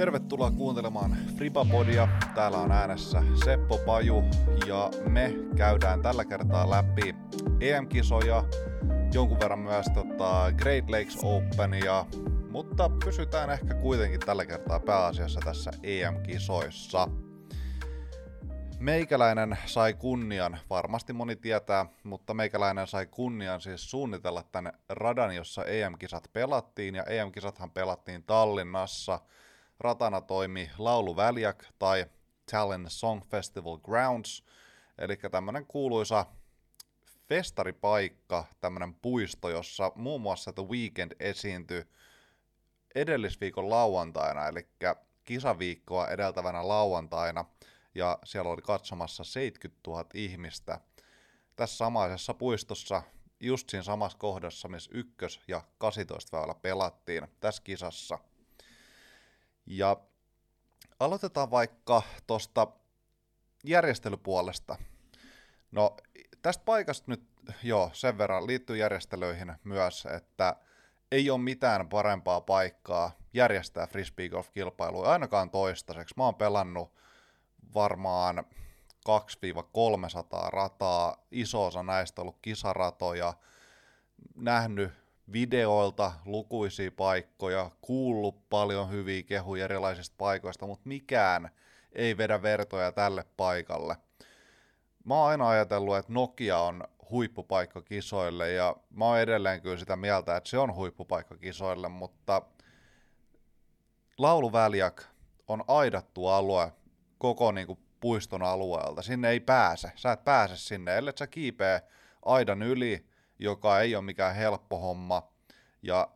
Tervetuloa kuuntelemaan Fribapodia. Täällä on äänessä Seppo Paju ja me käydään tällä kertaa läpi EM-kisoja, jonkun verran myös tota Great Lakes Openia, mutta pysytään ehkä kuitenkin tällä kertaa pääasiassa tässä EM-kisoissa. Meikäläinen sai kunnian, varmasti moni tietää, mutta meikäläinen sai kunnian siis suunnitella tänne radan, jossa EM-kisat pelattiin, ja EM-kisathan pelattiin Tallinnassa. Ratana toimi Lauluväljäk tai Tallinn Song Festival Grounds, eli tämmönen kuuluisa festaripaikka, tämmönen puisto, jossa muun muassa The Weekend esiintyi edellisviikon lauantaina, eli kisaviikkoa edeltävänä lauantaina – ja siellä oli katsomassa 70 000 ihmistä. Tässä samaisessa puistossa, just siinä samassa kohdassa, missä ykkös- ja 18 väylä pelattiin tässä kisassa. Ja aloitetaan vaikka tuosta järjestelypuolesta. No tästä paikasta nyt joo, sen verran liittyy järjestelyihin myös, että ei ole mitään parempaa paikkaa järjestää frisbee golf kilpailua ainakaan toistaiseksi. Mä oon pelannut varmaan 2-300 rataa, iso osa näistä ollut kisaratoja, nähnyt videoilta lukuisia paikkoja, kuullut paljon hyviä kehuja erilaisista paikoista, mutta mikään ei vedä vertoja tälle paikalle. Mä oon aina ajatellut, että Nokia on huippupaikka kisoille ja mä oon edelleen kyllä sitä mieltä, että se on huippupaikka kisoille, mutta Lauluväljäk on aidattu alue, koko niin kuin, puiston alueelta. Sinne ei pääse. Sä et pääse sinne, ellei sä kiipee aidan yli, joka ei ole mikään helppo homma. Ja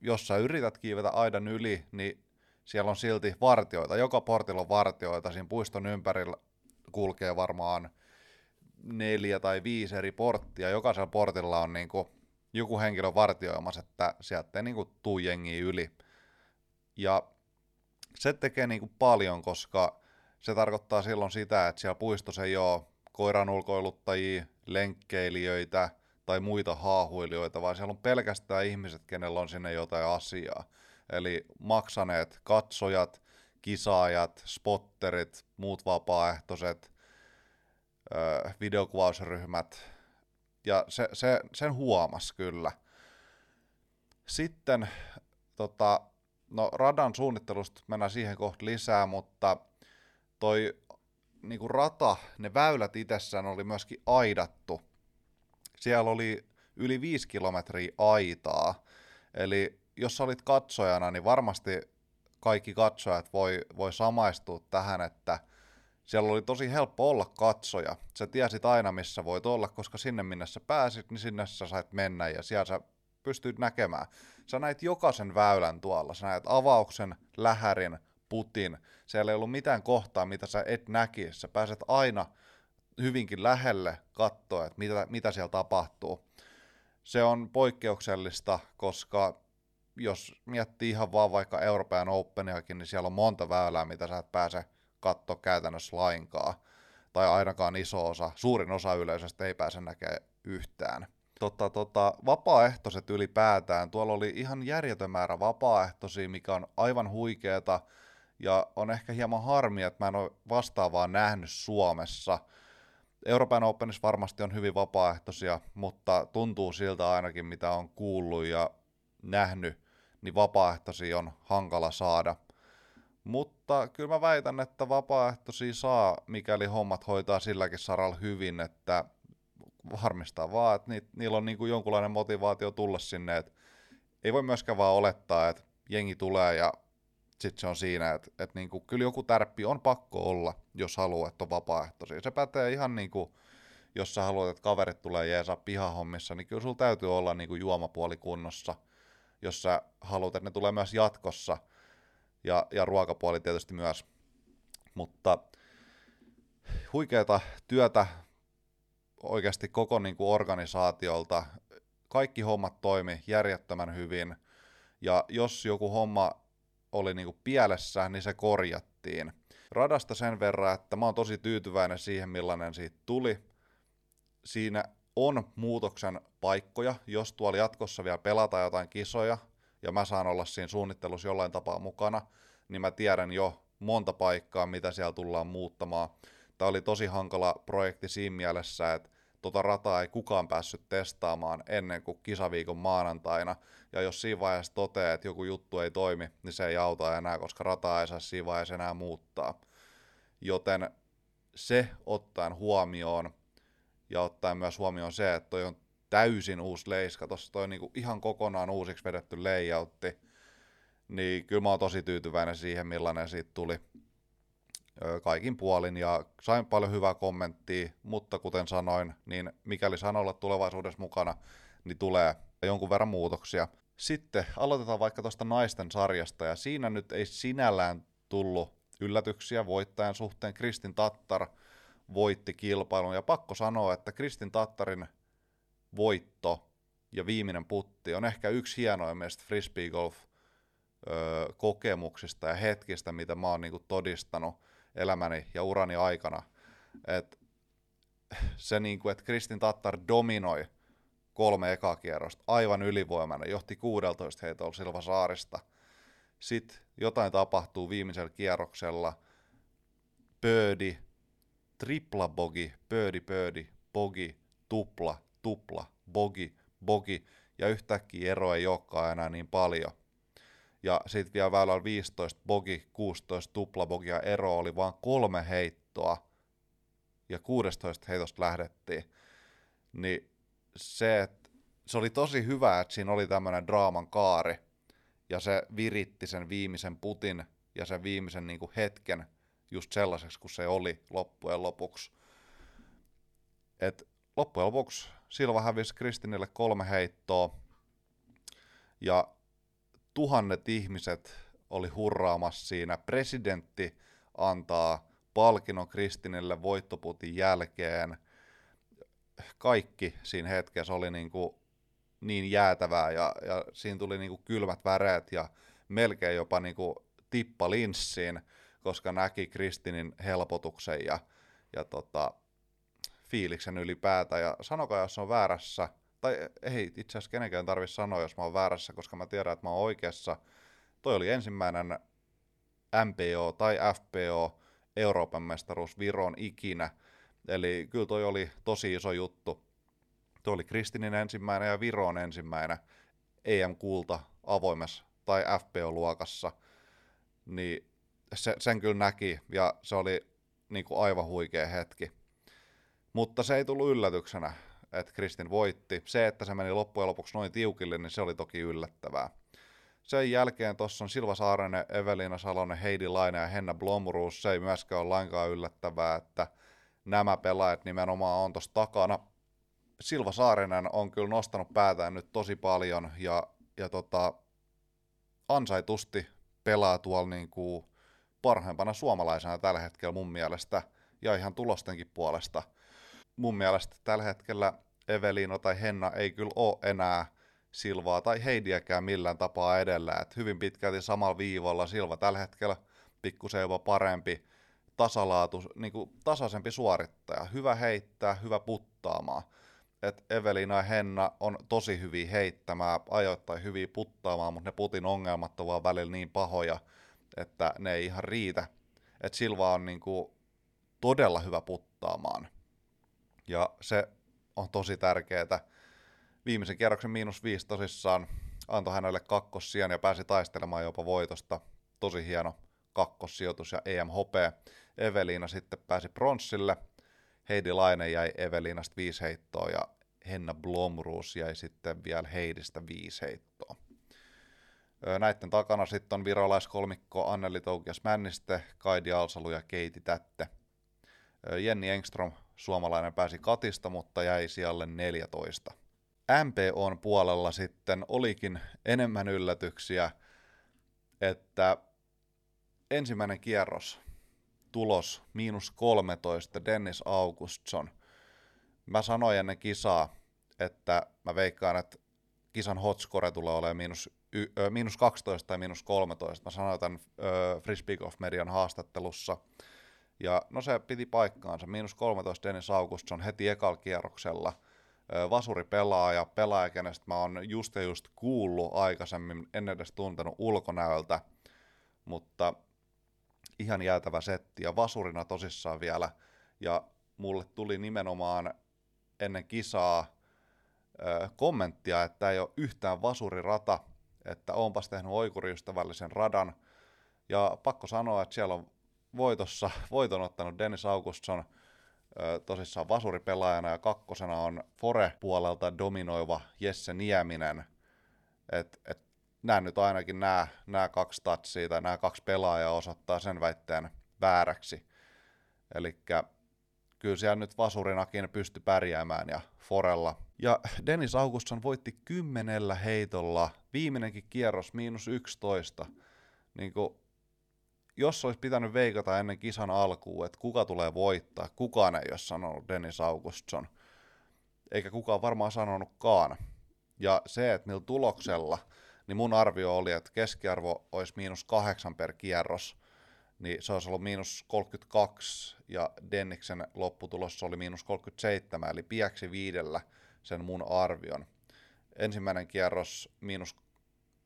jos sä yrität kiivetä aidan yli, niin siellä on silti vartioita. Joka portilla on vartioita. Siinä puiston ympärillä kulkee varmaan neljä tai viisi eri porttia. Jokaisella portilla on niin kuin joku henkilö vartioimassa, että sieltä ei niin kuin tuu jengiä yli. Ja se tekee niin kuin paljon, koska se tarkoittaa silloin sitä, että siellä puistossa ei ole koiran ulkoiluttajia, lenkkeilijöitä tai muita haahuilijoita, vaan siellä on pelkästään ihmiset, kenellä on sinne jotain asiaa. Eli maksaneet katsojat, kisaajat, spotterit, muut vapaaehtoiset, videokuvausryhmät, ja se, se, sen huomas kyllä. Sitten tota, no radan suunnittelusta mennään siihen kohta lisää, mutta toi niinku rata, ne väylät itsessään oli myöskin aidattu. Siellä oli yli viisi kilometriä aitaa. Eli jos olit katsojana, niin varmasti kaikki katsojat voi, voi samaistua tähän, että siellä oli tosi helppo olla katsoja. Sä tiesit aina, missä voit olla, koska sinne minne sä pääsit, niin sinne sä sait mennä ja siellä sä pystyt näkemään. Sä näit jokaisen väylän tuolla. Sä näet avauksen, lähärin, putin. Siellä ei ollut mitään kohtaa, mitä sä et näkisi. Sä pääset aina hyvinkin lähelle katsoa, että mitä, mitä siellä tapahtuu. Se on poikkeuksellista, koska jos miettii ihan vaan vaikka Euroopan Openiakin, niin siellä on monta väylää, mitä sä et pääse katsoa käytännössä lainkaan. Tai ainakaan iso osa, suurin osa yleisöstä ei pääse näkemään yhtään. Tota, tota, vapaaehtoiset ylipäätään, tuolla oli ihan järjetön määrä vapaaehtoisia, mikä on aivan huikeeta ja on ehkä hieman harmi, että mä en ole vastaavaa nähnyt Suomessa. Euroopan Openissa varmasti on hyvin vapaaehtoisia, mutta tuntuu siltä ainakin, mitä on kuullut ja nähnyt, niin vapaaehtoisia on hankala saada. Mutta kyllä mä väitän, että vapaaehtoisia saa, mikäli hommat hoitaa silläkin saralla hyvin, että varmistaa vaan, että ni, niillä on niin kuin jonkunlainen motivaatio tulla sinne, että ei voi myöskään vaan olettaa, että jengi tulee ja sitten se on siinä, että, että niin kuin, kyllä joku tärppi on pakko olla, jos haluaa, että on vapaaehtoisia. Se pätee ihan niin kuin, jos sä haluat, että kaverit tulee jeesaa pihahommissa, niin kyllä sulla täytyy olla niin kuin juomapuoli kunnossa, jos sä haluat, että ne tulee myös jatkossa, ja, ja ruokapuoli tietysti myös. Mutta huikeata työtä oikeasti koko niin kuin organisaatiolta. Kaikki hommat toimi järjettömän hyvin, ja jos joku homma oli niinku pielessä, niin se korjattiin. Radasta sen verran, että mä oon tosi tyytyväinen siihen, millainen siitä tuli. Siinä on muutoksen paikkoja, jos tuolla jatkossa vielä pelataan jotain kisoja, ja mä saan olla siinä suunnittelussa jollain tapaa mukana, niin mä tiedän jo monta paikkaa, mitä siellä tullaan muuttamaan. Tämä oli tosi hankala projekti siinä mielessä, että tota rataa ei kukaan päässyt testaamaan ennen kuin kisaviikon maanantaina. Ja jos siinä vaiheessa toteaa, että joku juttu ei toimi, niin se ei auta enää, koska rataa ei saa siinä vaiheessa enää muuttaa. Joten se ottaen huomioon, ja ottaen myös huomioon se, että toi on täysin uusi leiska, tuossa toi on niinku ihan kokonaan uusiksi vedetty layoutti, niin kyllä mä oon tosi tyytyväinen siihen, millainen siitä tuli kaikin puolin ja sain paljon hyvää kommenttia, mutta kuten sanoin, niin mikäli saan olla tulevaisuudessa mukana, niin tulee jonkun verran muutoksia. Sitten aloitetaan vaikka tuosta naisten sarjasta ja siinä nyt ei sinällään tullut yllätyksiä voittajan suhteen. Kristin Tattar voitti kilpailun ja pakko sanoa, että Kristin Tattarin voitto ja viimeinen putti on ehkä yksi hienoimmista frisbeegolf kokemuksista ja hetkistä, mitä mä oon niinku todistanut elämäni ja urani aikana. Et se, niinku, että Kristin Tattar dominoi kolme ekakierrosta, aivan ylivoimainen, johti 16 heitolla Silva Saarista. Sitten jotain tapahtuu viimeisellä kierroksella, pöödi, tripla bogi, pöödi, pöödi, bogi, tupla, tupla, bogi, bogi, ja yhtäkkiä ero ei olekaan enää niin paljon. Ja sitten vielä väylällä 15 bogi, 16 tupla bogia ero oli vain kolme heittoa, ja 16 heitosta lähdettiin. Niin se, että se oli tosi hyvä, että siinä oli tämmöinen draaman kaari, ja se viritti sen viimeisen putin ja sen viimeisen niin kuin hetken just sellaiseksi kuin se oli loppujen lopuksi. Et loppujen lopuksi Silva hävisi Kristinille kolme heittoa ja tuhannet ihmiset oli hurraamassa siinä. Presidentti antaa palkinnon Kristinille voittoputin jälkeen. Kaikki siinä hetkessä oli niin, kuin niin jäätävää ja, ja siinä tuli niin kuin kylmät väreet ja melkein jopa niin kuin tippa linssiin, koska näki Kristinin helpotuksen ja, ja tota, fiiliksen ylipäätä. Ja sanokaa, jos on väärässä, tai ei itse asiassa kenenkään tarvitse sanoa, jos mä oon väärässä, koska mä tiedän, että mä oon oikeassa. Toi oli ensimmäinen MPO tai FPO Euroopan mestaruus Viron ikinä. Eli kyllä toi oli tosi iso juttu. Toi oli Kristinin ensimmäinen ja Viron ensimmäinen EM-kulta avoimessa tai FPO-luokassa. Niin se, sen kyllä näki ja se oli niin kuin aivan huikea hetki. Mutta se ei tullut yllätyksenä, että Kristin voitti. Se, että se meni loppujen lopuksi noin tiukille, niin se oli toki yllättävää. Sen jälkeen tuossa on Silva Saarinen, Evelina Salonen, Heidi Laine ja Henna Blomruus. Se ei myöskään ole lainkaan yllättävää, että nämä pelaajat nimenomaan on tuossa takana. Silva Saarinen on kyllä nostanut päätään nyt tosi paljon ja, ja tota, ansaitusti pelaa tuolla niin kuin parhaimpana suomalaisena tällä hetkellä mun mielestä ja ihan tulostenkin puolesta – mun mielestä tällä hetkellä Evelino tai Henna ei kyllä ole enää Silvaa tai Heidiäkään millään tapaa edellä. Et hyvin pitkälti samalla viivalla Silva tällä hetkellä pikkusen jopa parempi tasalaatu, niin kuin tasaisempi suorittaja. Hyvä heittää, hyvä puttaamaan. Et Evelina ja Henna on tosi hyviä heittämään, ajoittain hyviä puttaamaan, mutta ne putin ongelmat on välillä niin pahoja, että ne ei ihan riitä. Et Silva on niin kuin todella hyvä puttaamaan. Ja se on tosi tärkeää. Viimeisen kierroksen miinus viisi tosissaan antoi hänelle kakkossijan ja pääsi taistelemaan jopa voitosta. Tosi hieno kakkossijoitus ja EMHP. Eveliina sitten pääsi pronssille. Heidi Laine jäi Eveliinasta viisi heittoa ja Henna Blomruus jäi sitten vielä Heidistä viisi heittoa. Näiden takana sitten on virolaiskolmikko Anneli Toukias Männiste, Kaidi Alsalu ja Keiti Tätte. Jenni Engström suomalainen pääsi katista, mutta jäi siellä 14. MPOn puolella sitten olikin enemmän yllätyksiä, että ensimmäinen kierros, tulos miinus 13, Dennis Augustsson. Mä sanoin ennen kisaa, että mä veikkaan, että kisan hotscore tulee olemaan miinus, y, ö, miinus 12 tai miinus 13. Mä sanoin tämän ö, Frisbee Median haastattelussa – ja no se piti paikkaansa. Miinus 13 Dennis Augustsson heti ekalla kierroksella. Vasuri pelaaja, pelaaja, kenestä mä oon just ja just kuullut aikaisemmin, en edes tuntenut ulkonäöltä. mutta ihan jäätävä setti ja vasurina tosissaan vielä. Ja mulle tuli nimenomaan ennen kisaa kommenttia, että ei ole yhtään vasurirata, että onpas tehnyt oikuriystävällisen radan. Ja pakko sanoa, että siellä on voitossa, voiton ottanut Dennis Augustsson ö, tosissaan vasuripelaajana ja kakkosena on Fore-puolelta dominoiva Jesse Nieminen. Et, et nämä nyt ainakin nämä, nämä kaksi tatsia tai nämä kaksi pelaajaa osoittaa sen väitteen vääräksi. Eli kyllä siellä nyt vasurinakin pysty pärjäämään ja Forella. Ja Dennis Augustsson voitti kymmenellä heitolla, viimeinenkin kierros miinus 11. Niin kuin, jos olisi pitänyt veikata ennen kisan alkuun, että kuka tulee voittaa, kukaan ei ole sanonut Dennis Augustsson. Eikä kukaan varmaan sanonutkaan. Ja se, että millä tuloksella – niin mun arvio oli, että keskiarvo olisi miinus kahdeksan per kierros, niin se olisi ollut miinus 32, ja Denniksen lopputulos oli miinus 37, eli piäksi viidellä sen mun arvion. Ensimmäinen kierros miinus,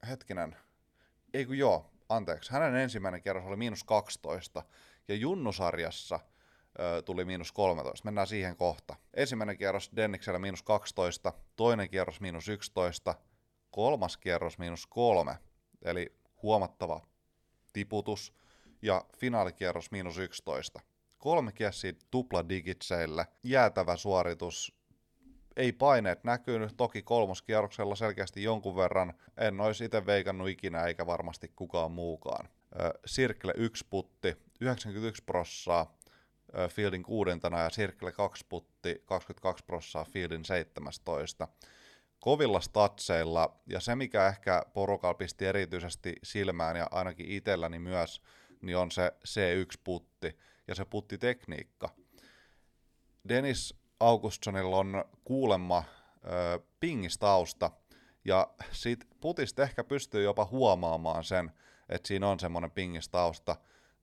hetkinen, ei kun joo, anteeksi, hänen ensimmäinen kierros oli miinus 12, ja Junnusarjassa ö, tuli miinus 13. Mennään siihen kohta. Ensimmäinen kierros Denniksellä miinus 12, toinen kierros miinus 11, kolmas kierros miinus kolme, eli huomattava tiputus, ja finaalikierros miinus 11. Kolme kiessiä tupla digitseille, jäätävä suoritus, ei paineet näkynyt, toki kolmoskierroksella selkeästi jonkun verran, en olisi itse veikannut ikinä eikä varmasti kukaan muukaan. Sirkle 1 putti, 91 prossaa, Fieldin kuudentena ja Sirkle 2 putti, 22 prossaa Fieldin 17 kovilla statseilla, ja se mikä ehkä porukalla pisti erityisesti silmään, ja ainakin itselläni myös, niin on se C1-putti, ja se puttitekniikka. Dennis Augustsonilla on kuulemma ö, pingistausta, ja siitä putista ehkä pystyy jopa huomaamaan sen, että siinä on semmoinen pingistausta.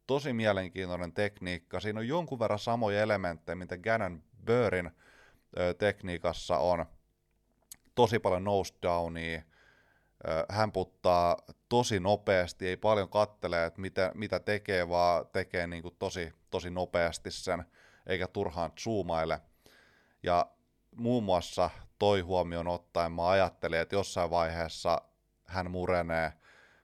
Tosi mielenkiintoinen tekniikka. Siinä on jonkun verran samoja elementtejä, mitä Gannon Burrin ö, tekniikassa on, tosi paljon nose downia, hän puttaa tosi nopeasti, ei paljon kattele, että mitä, mitä tekee, vaan tekee niin kuin tosi, tosi nopeasti sen, eikä turhaan zoomaile. Ja muun muassa toi huomioon ottaen mä ajattelin, että jossain vaiheessa hän murenee,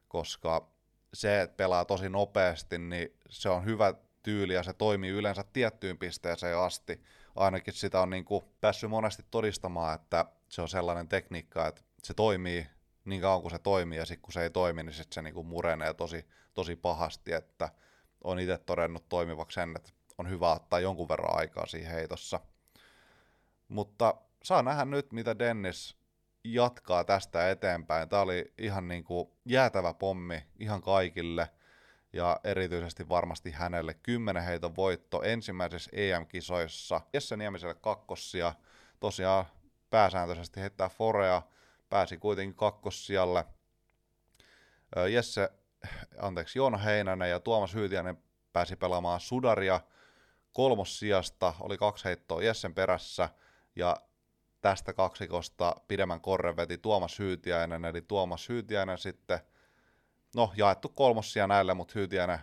koska se, että pelaa tosi nopeasti, niin se on hyvä tyyli ja se toimii yleensä tiettyyn pisteeseen asti. Ainakin sitä on niin kuin päässyt monesti todistamaan, että se on sellainen tekniikka, että se toimii niin kauan kuin se toimii, ja sitten kun se ei toimi, niin sit se niinku murenee tosi, tosi pahasti, että on itse todennut toimivaksi sen, että on hyvä ottaa jonkun verran aikaa siihen heitossa. Mutta saa nähdä nyt, mitä Dennis jatkaa tästä eteenpäin. Tämä oli ihan niin kuin jäätävä pommi ihan kaikille, ja erityisesti varmasti hänelle kymmenen heiton voitto ensimmäisessä EM-kisoissa. Jesse Niemiselle kakkossia, tosiaan pääsääntöisesti heittää Forea, pääsi kuitenkin kakkossijalle. Jesse, anteeksi, Joona Heinänen ja Tuomas Hyytiäinen pääsi pelaamaan Sudaria kolmossijasta, oli kaksi heittoa Jessen perässä, ja tästä kaksikosta pidemmän korren veti Tuomas Hyytiäinen, eli Tuomas Hyytiäinen sitten, no jaettu kolmossia näille, mutta Hyytiäinen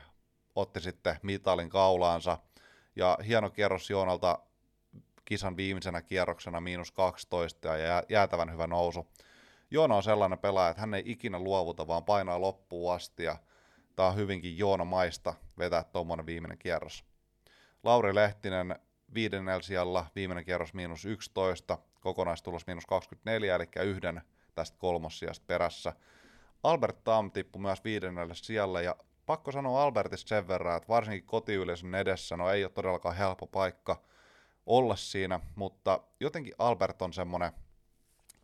otti sitten mitalin kaulaansa, ja hieno kierros Joonalta kisan viimeisenä kierroksena miinus 12 ja jäätävän hyvä nousu. Joona on sellainen pelaaja, että hän ei ikinä luovuta, vaan painaa loppuun asti ja tämä on hyvinkin Joona maista vetää tuommoinen viimeinen kierros. Lauri Lehtinen viidennellä sijalla, viimeinen kierros miinus 11, kokonaistulos miinus 24, eli yhden tästä kolmossijasta perässä. Albert Tam tippui myös viidennelle sijalle, ja pakko sanoa Albertista sen verran, että varsinkin kotiyleisön edessä, no ei ole todellakaan helppo paikka – olla siinä, mutta jotenkin Albert on semmoinen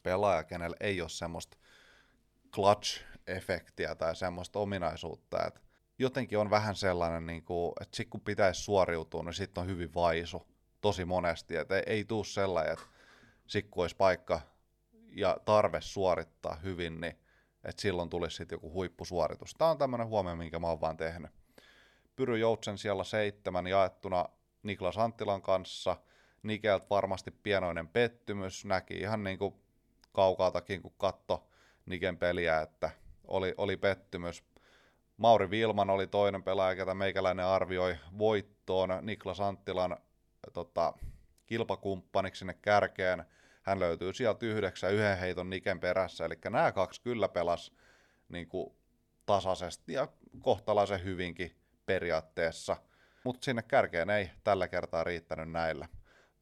pelaaja, kenellä ei ole semmoista clutch-efektiä tai semmoista ominaisuutta, että jotenkin on vähän sellainen, niin kuin, että sit kun pitäisi suoriutua, niin sitten on hyvin vaisu tosi monesti, että ei, ei tuu sellainen, että sit kun olisi paikka ja tarve suorittaa hyvin, niin että silloin tulisi sitten joku huippusuoritus. Tämä on tämmöinen huomio, minkä mä oon vaan tehnyt. Pyry Joutsen siellä seitsemän jaettuna Niklas Anttilan kanssa – Nikelt varmasti pienoinen pettymys, näki ihan niin kuin kaukaaltakin, kun katto Niken peliä, että oli, oli pettymys. Mauri Vilman oli toinen pelaaja, ketä meikäläinen arvioi voittoon. Niklas Anttilan tota, kilpakumppaniksi sinne kärkeen. Hän löytyy sieltä yhdeksän yhden heiton Niken perässä, eli nämä kaksi kyllä pelas niin kuin, tasaisesti ja kohtalaisen hyvinkin periaatteessa. Mutta sinne kärkeen ei tällä kertaa riittänyt näillä.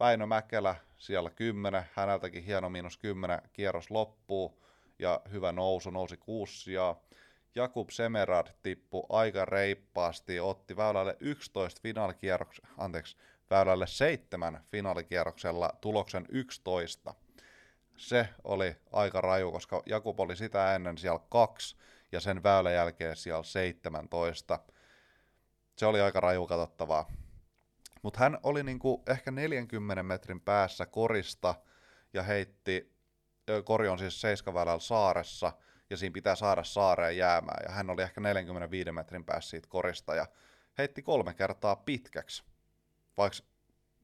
Väinö Mäkelä siellä 10, häneltäkin hieno miinus 10 kierros loppuu ja hyvä nousu, nousi kuusi ja Jakub Semerad tippui aika reippaasti, otti väylälle 11 finaalikierroksen, anteeksi, väylälle 7 finaalikierroksella tuloksen 11. Se oli aika raju, koska Jakub oli sitä ennen siellä kaksi ja sen väylän jälkeen siellä 17. Se oli aika raju katsottavaa. Mutta hän oli niinku ehkä 40 metrin päässä korista ja heitti, kori on siis seiskavälällä saaressa, ja siinä pitää saada saareen jäämään, ja hän oli ehkä 45 metrin päässä siitä korista, ja heitti kolme kertaa pitkäksi. Vaikka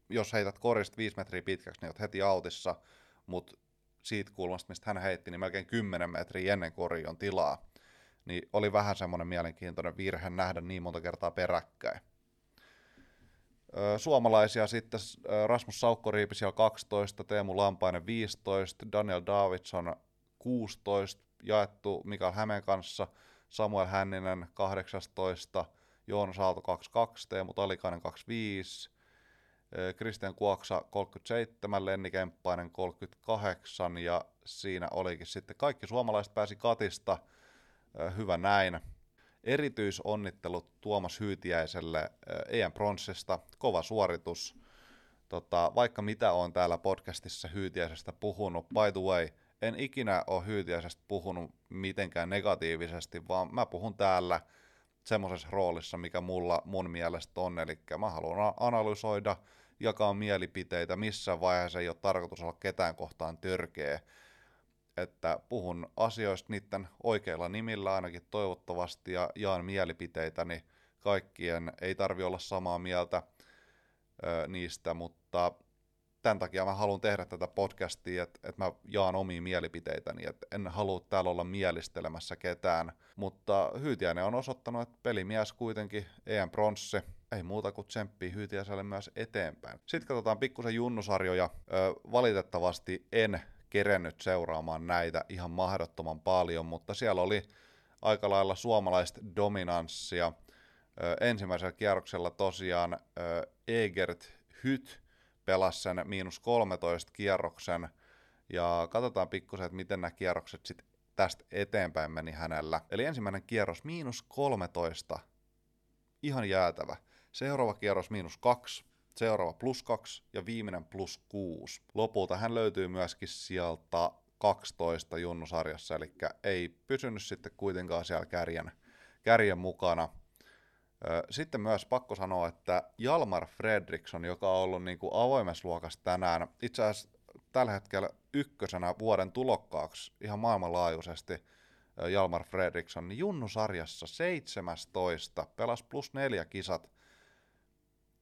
jos heität korista 5 metriä pitkäksi, niin olet heti autissa, mutta siitä kulmasta, mistä hän heitti, niin melkein 10 metriä ennen kori on tilaa. Niin oli vähän semmoinen mielenkiintoinen virhe nähdä niin monta kertaa peräkkäin. Suomalaisia sitten Rasmus Saukkoriipi siellä 12, Teemu Lampainen 15, Daniel Davidson 16, jaettu Mikael Hämeen kanssa, Samuel Hänninen 18, Joonas Aalto 22, Teemu Talikainen 25, Kristian Kuoksa 37, Lenni Kemppainen 38 ja siinä olikin sitten kaikki suomalaiset pääsi katista, hyvä näin. Erityisonnittelut Tuomas Hyytiäiselle EM Pronssista, kova suoritus. Tota, vaikka mitä on täällä podcastissa Hyytiäisestä puhunut, by the way, en ikinä ole Hyytiäisestä puhunut mitenkään negatiivisesti, vaan mä puhun täällä semmoisessa roolissa, mikä mulla mun mielestä on, eli mä haluan analysoida, jakaa mielipiteitä, missä vaiheessa ei ole tarkoitus olla ketään kohtaan törkeä, että puhun asioista niiden oikeilla nimillä ainakin toivottavasti ja jaan mielipiteitä, niin kaikkien ei tarvi olla samaa mieltä ö, niistä, mutta tämän takia mä haluan tehdä tätä podcastia, että, että mä jaan omia mielipiteitäni, että en halua täällä olla mielistelemässä ketään, mutta Hyytiäinen on osoittanut, että pelimies kuitenkin EM pronssi, ei muuta kuin tsemppii Hyytiäiselle myös eteenpäin. Sitten katsotaan pikkusen junnusarjoja. Ö, valitettavasti en kerennyt seuraamaan näitä ihan mahdottoman paljon, mutta siellä oli aika lailla suomalaista dominanssia. Ö, ensimmäisellä kierroksella tosiaan ö, Egert Hyt pelasi sen miinus 13 kierroksen, ja katsotaan pikkusen, että miten nämä kierrokset sitten tästä eteenpäin meni hänellä. Eli ensimmäinen kierros miinus 13, ihan jäätävä. Seuraava kierros miinus 2, seuraava plus 2 ja viimeinen plus 6. Lopulta hän löytyy myöskin sieltä 12 junnusarjassa, eli ei pysynyt sitten kuitenkaan siellä kärjen, kärjen mukana. Sitten myös pakko sanoa, että Jalmar Fredriksson, joka on ollut niin avoimessa luokassa tänään, itse asiassa tällä hetkellä ykkösenä vuoden tulokkaaksi ihan maailmanlaajuisesti Jalmar Fredriksson, niin junnusarjassa 17, pelas plus neljä kisat,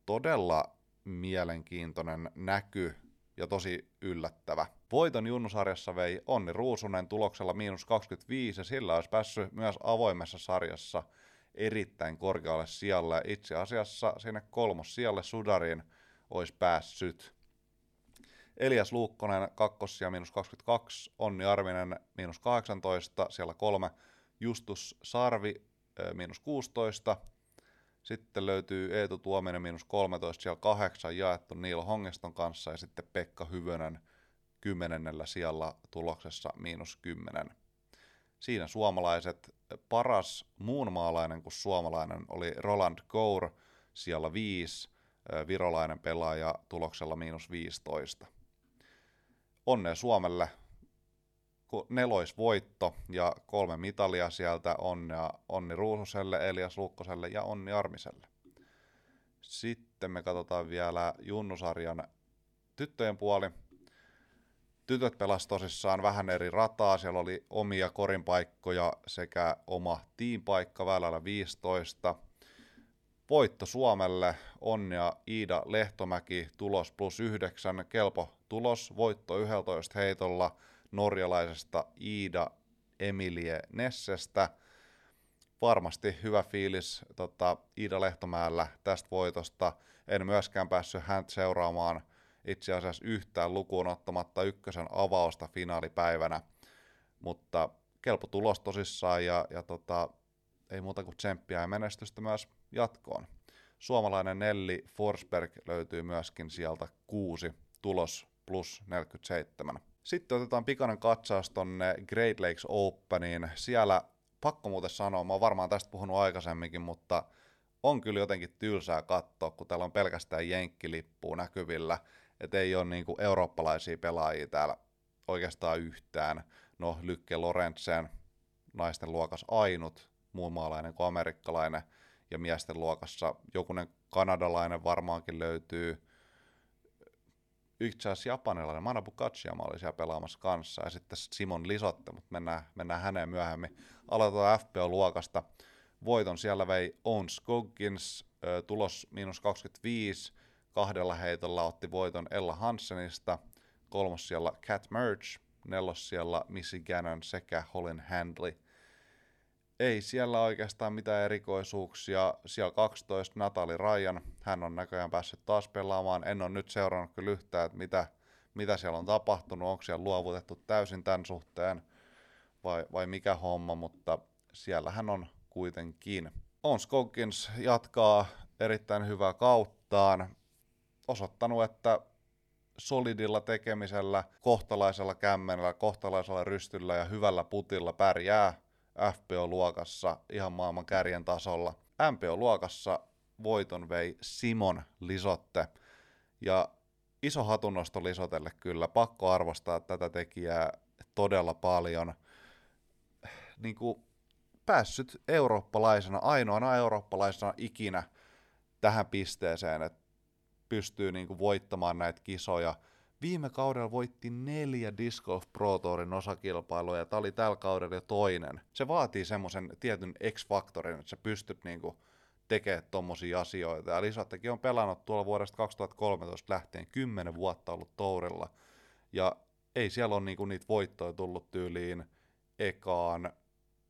todella mielenkiintoinen näky ja tosi yllättävä. Voiton junnusarjassa vei Onni Ruusunen tuloksella miinus 25 ja sillä olisi päässyt myös avoimessa sarjassa erittäin korkealle sijalle. Itse asiassa sinne kolmos sijalle Sudariin olisi päässyt. Elias Luukkonen kakkosia miinus 22, Onni Arvinen miinus 18, siellä kolme, Justus Sarvi miinus 16, sitten löytyy Eetu Tuominen miinus 13, siellä kahdeksan jaettu Niilo Hongeston kanssa ja sitten Pekka Hyvönen kymmenennellä sijalla tuloksessa miinus 10. Siinä suomalaiset paras muun maalainen kuin suomalainen oli Roland Gour siellä 5, virolainen pelaaja tuloksella miinus 15. Onnea Suomelle neloisvoitto ja kolme mitalia sieltä onnea Onni Ruususelle, Elias Lukkoselle ja Onni Armiselle. Sitten me katsotaan vielä Junnusarjan tyttöjen puoli. Tytöt pelasivat tosissaan vähän eri rataa, siellä oli omia korinpaikkoja sekä oma tiimpaikka välällä 15. Voitto Suomelle, onnea Iida Lehtomäki, tulos plus 9, kelpo tulos, voitto 11 heitolla – norjalaisesta Iida Emilie Nessestä. varmasti hyvä fiilis tota, Iida Lehtomäellä tästä voitosta. En myöskään päässyt häntä seuraamaan itse asiassa yhtään lukuun ottamatta ykkösen avausta finaalipäivänä, mutta kelpo tulos tosissaan ja, ja tota, ei muuta kuin tsemppiä ja menestystä myös jatkoon. Suomalainen Nelli Forsberg löytyy myöskin sieltä kuusi tulos plus 47. Sitten otetaan pikainen katsaus tonne Great Lakes Openiin. Siellä pakko muuten sanoa, mä oon varmaan tästä puhunut aikaisemminkin, mutta on kyllä jotenkin tylsää katsoa, kun täällä on pelkästään jenkkilippua näkyvillä, että ei ole niinku eurooppalaisia pelaajia täällä oikeastaan yhtään. No, Lykke Lorentsen, naisten luokas ainut, muun maalainen kuin amerikkalainen, ja miesten luokassa jokunen kanadalainen varmaankin löytyy, itse asiassa japanilainen Manabu Kachiyama oli siellä pelaamassa kanssa ja sitten Simon Lisotte, mutta mennään, mennään häneen myöhemmin. Aloitetaan FPO-luokasta. Voiton siellä vei Owen Skoggins, tulos miinus 25, kahdella heitolla otti voiton Ella Hansenista, kolmos siellä Cat Merge, nelos siellä Missy Gannon sekä Holin Handley ei siellä oikeastaan mitään erikoisuuksia. Siellä 12 Natali Ryan, hän on näköjään päässyt taas pelaamaan. En ole nyt seurannut kyllä yhtään, että mitä, mitä siellä on tapahtunut, onko siellä luovutettu täysin tämän suhteen vai, vai mikä homma, mutta siellä hän on kuitenkin. On Skoggins jatkaa erittäin hyvää kauttaan, osoittanut, että solidilla tekemisellä, kohtalaisella kämmenellä, kohtalaisella rystyllä ja hyvällä putilla pärjää FPO-luokassa ihan maailman kärjen tasolla. MPO-luokassa voiton vei Simon Lisotte. Ja iso hatunnosto Lisotelle kyllä. Pakko arvostaa tätä tekijää todella paljon. Niin kuin päässyt eurooppalaisena, ainoana eurooppalaisena ikinä tähän pisteeseen, että pystyy niin kuin voittamaan näitä kisoja – viime kaudella voitti neljä Disc Golf Pro Tourin osakilpailuja, ja tämä oli tällä kaudella jo toinen. Se vaatii semmoisen tietyn X-faktorin, että sä pystyt niinku tekemään tommosia asioita. Ja Lisattekin on pelannut tuolla vuodesta 2013 lähtien, kymmenen vuotta ollut Tourilla, ja ei siellä ole niinku niitä voittoja tullut tyyliin ekaan,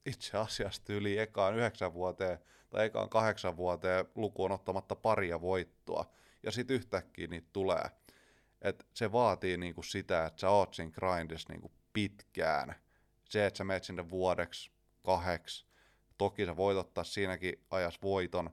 itse asiassa tyyliin ekaan yhdeksän vuoteen tai ekaan kahdeksan vuoteen lukuun ottamatta paria voittoa, ja sitten yhtäkkiä niitä tulee että se vaatii niinku sitä, että sä oot siinä grindissa niinku pitkään. Se, että sä menet sinne vuodeksi, kahdeksi, toki sä voit ottaa siinäkin ajas voiton,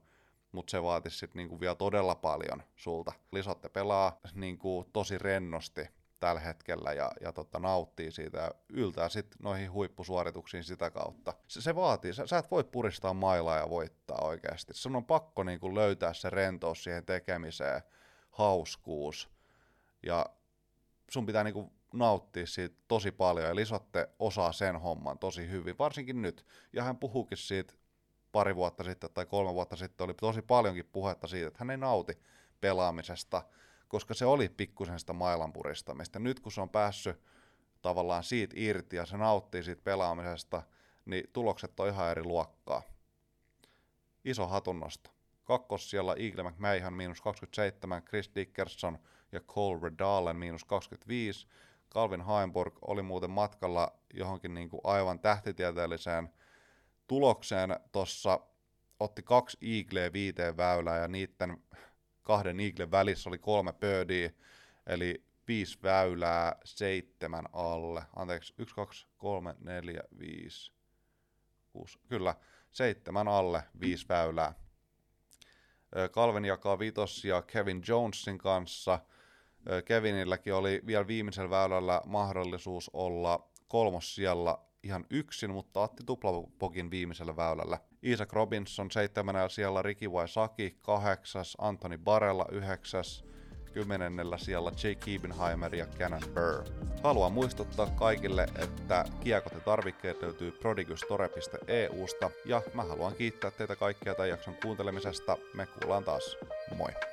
mutta se vaatisi sitten niinku vielä todella paljon sulta. Lisotte pelaa niinku tosi rennosti tällä hetkellä ja, ja tota, nauttii siitä ja yltää sitten noihin huippusuorituksiin sitä kautta. Se, se vaatii, sä, sä et voi puristaa mailaa ja voittaa oikeasti. Sun on pakko niinku löytää se rentous siihen tekemiseen, hauskuus – ja sun pitää niinku nauttia siitä tosi paljon, ja Lisotte osaa sen homman tosi hyvin, varsinkin nyt. Ja hän puhuukin siitä pari vuotta sitten tai kolme vuotta sitten, oli tosi paljonkin puhetta siitä, että hän ei nauti pelaamisesta, koska se oli pikkusen sitä mailan puristamista. Nyt kun se on päässyt tavallaan siitä irti ja se nauttii siitä pelaamisesta, niin tulokset on ihan eri luokkaa. Iso hatunnosto. Kakkos siellä Eagle McMahon miinus 27, Chris Dickerson ja Cole Redalen miinus 25. Calvin Heimburg oli muuten matkalla johonkin niin kuin aivan tähtitieteelliseen tulokseen tuossa, otti kaksi Eagleä viiteen väylää ja niiden kahden Eaglen välissä oli kolme birdia, eli viisi väylää, seitsemän alle. Anteeksi, yksi, kaksi, kolme, neljä, viisi, kuusi. Kyllä, seitsemän alle, viisi väylää. Calvin jakaa vitossia Kevin Jonesin kanssa – Kevinilläkin oli vielä viimeisellä väylällä mahdollisuus olla kolmos siellä ihan yksin, mutta otti tuplapokin viimeisellä väylällä. Isaac Robinson seitsemänellä siellä, Ricky Saki kahdeksas, Anthony Barella yhdeksäs, kymmenennellä siellä Jake Kiebenheimer ja Cannon Burr. Haluan muistuttaa kaikille, että kiekot ja tarvikkeet löytyy prodigustore.eusta ja mä haluan kiittää teitä kaikkia tämän jakson kuuntelemisesta. Me kuullaan taas. Moi!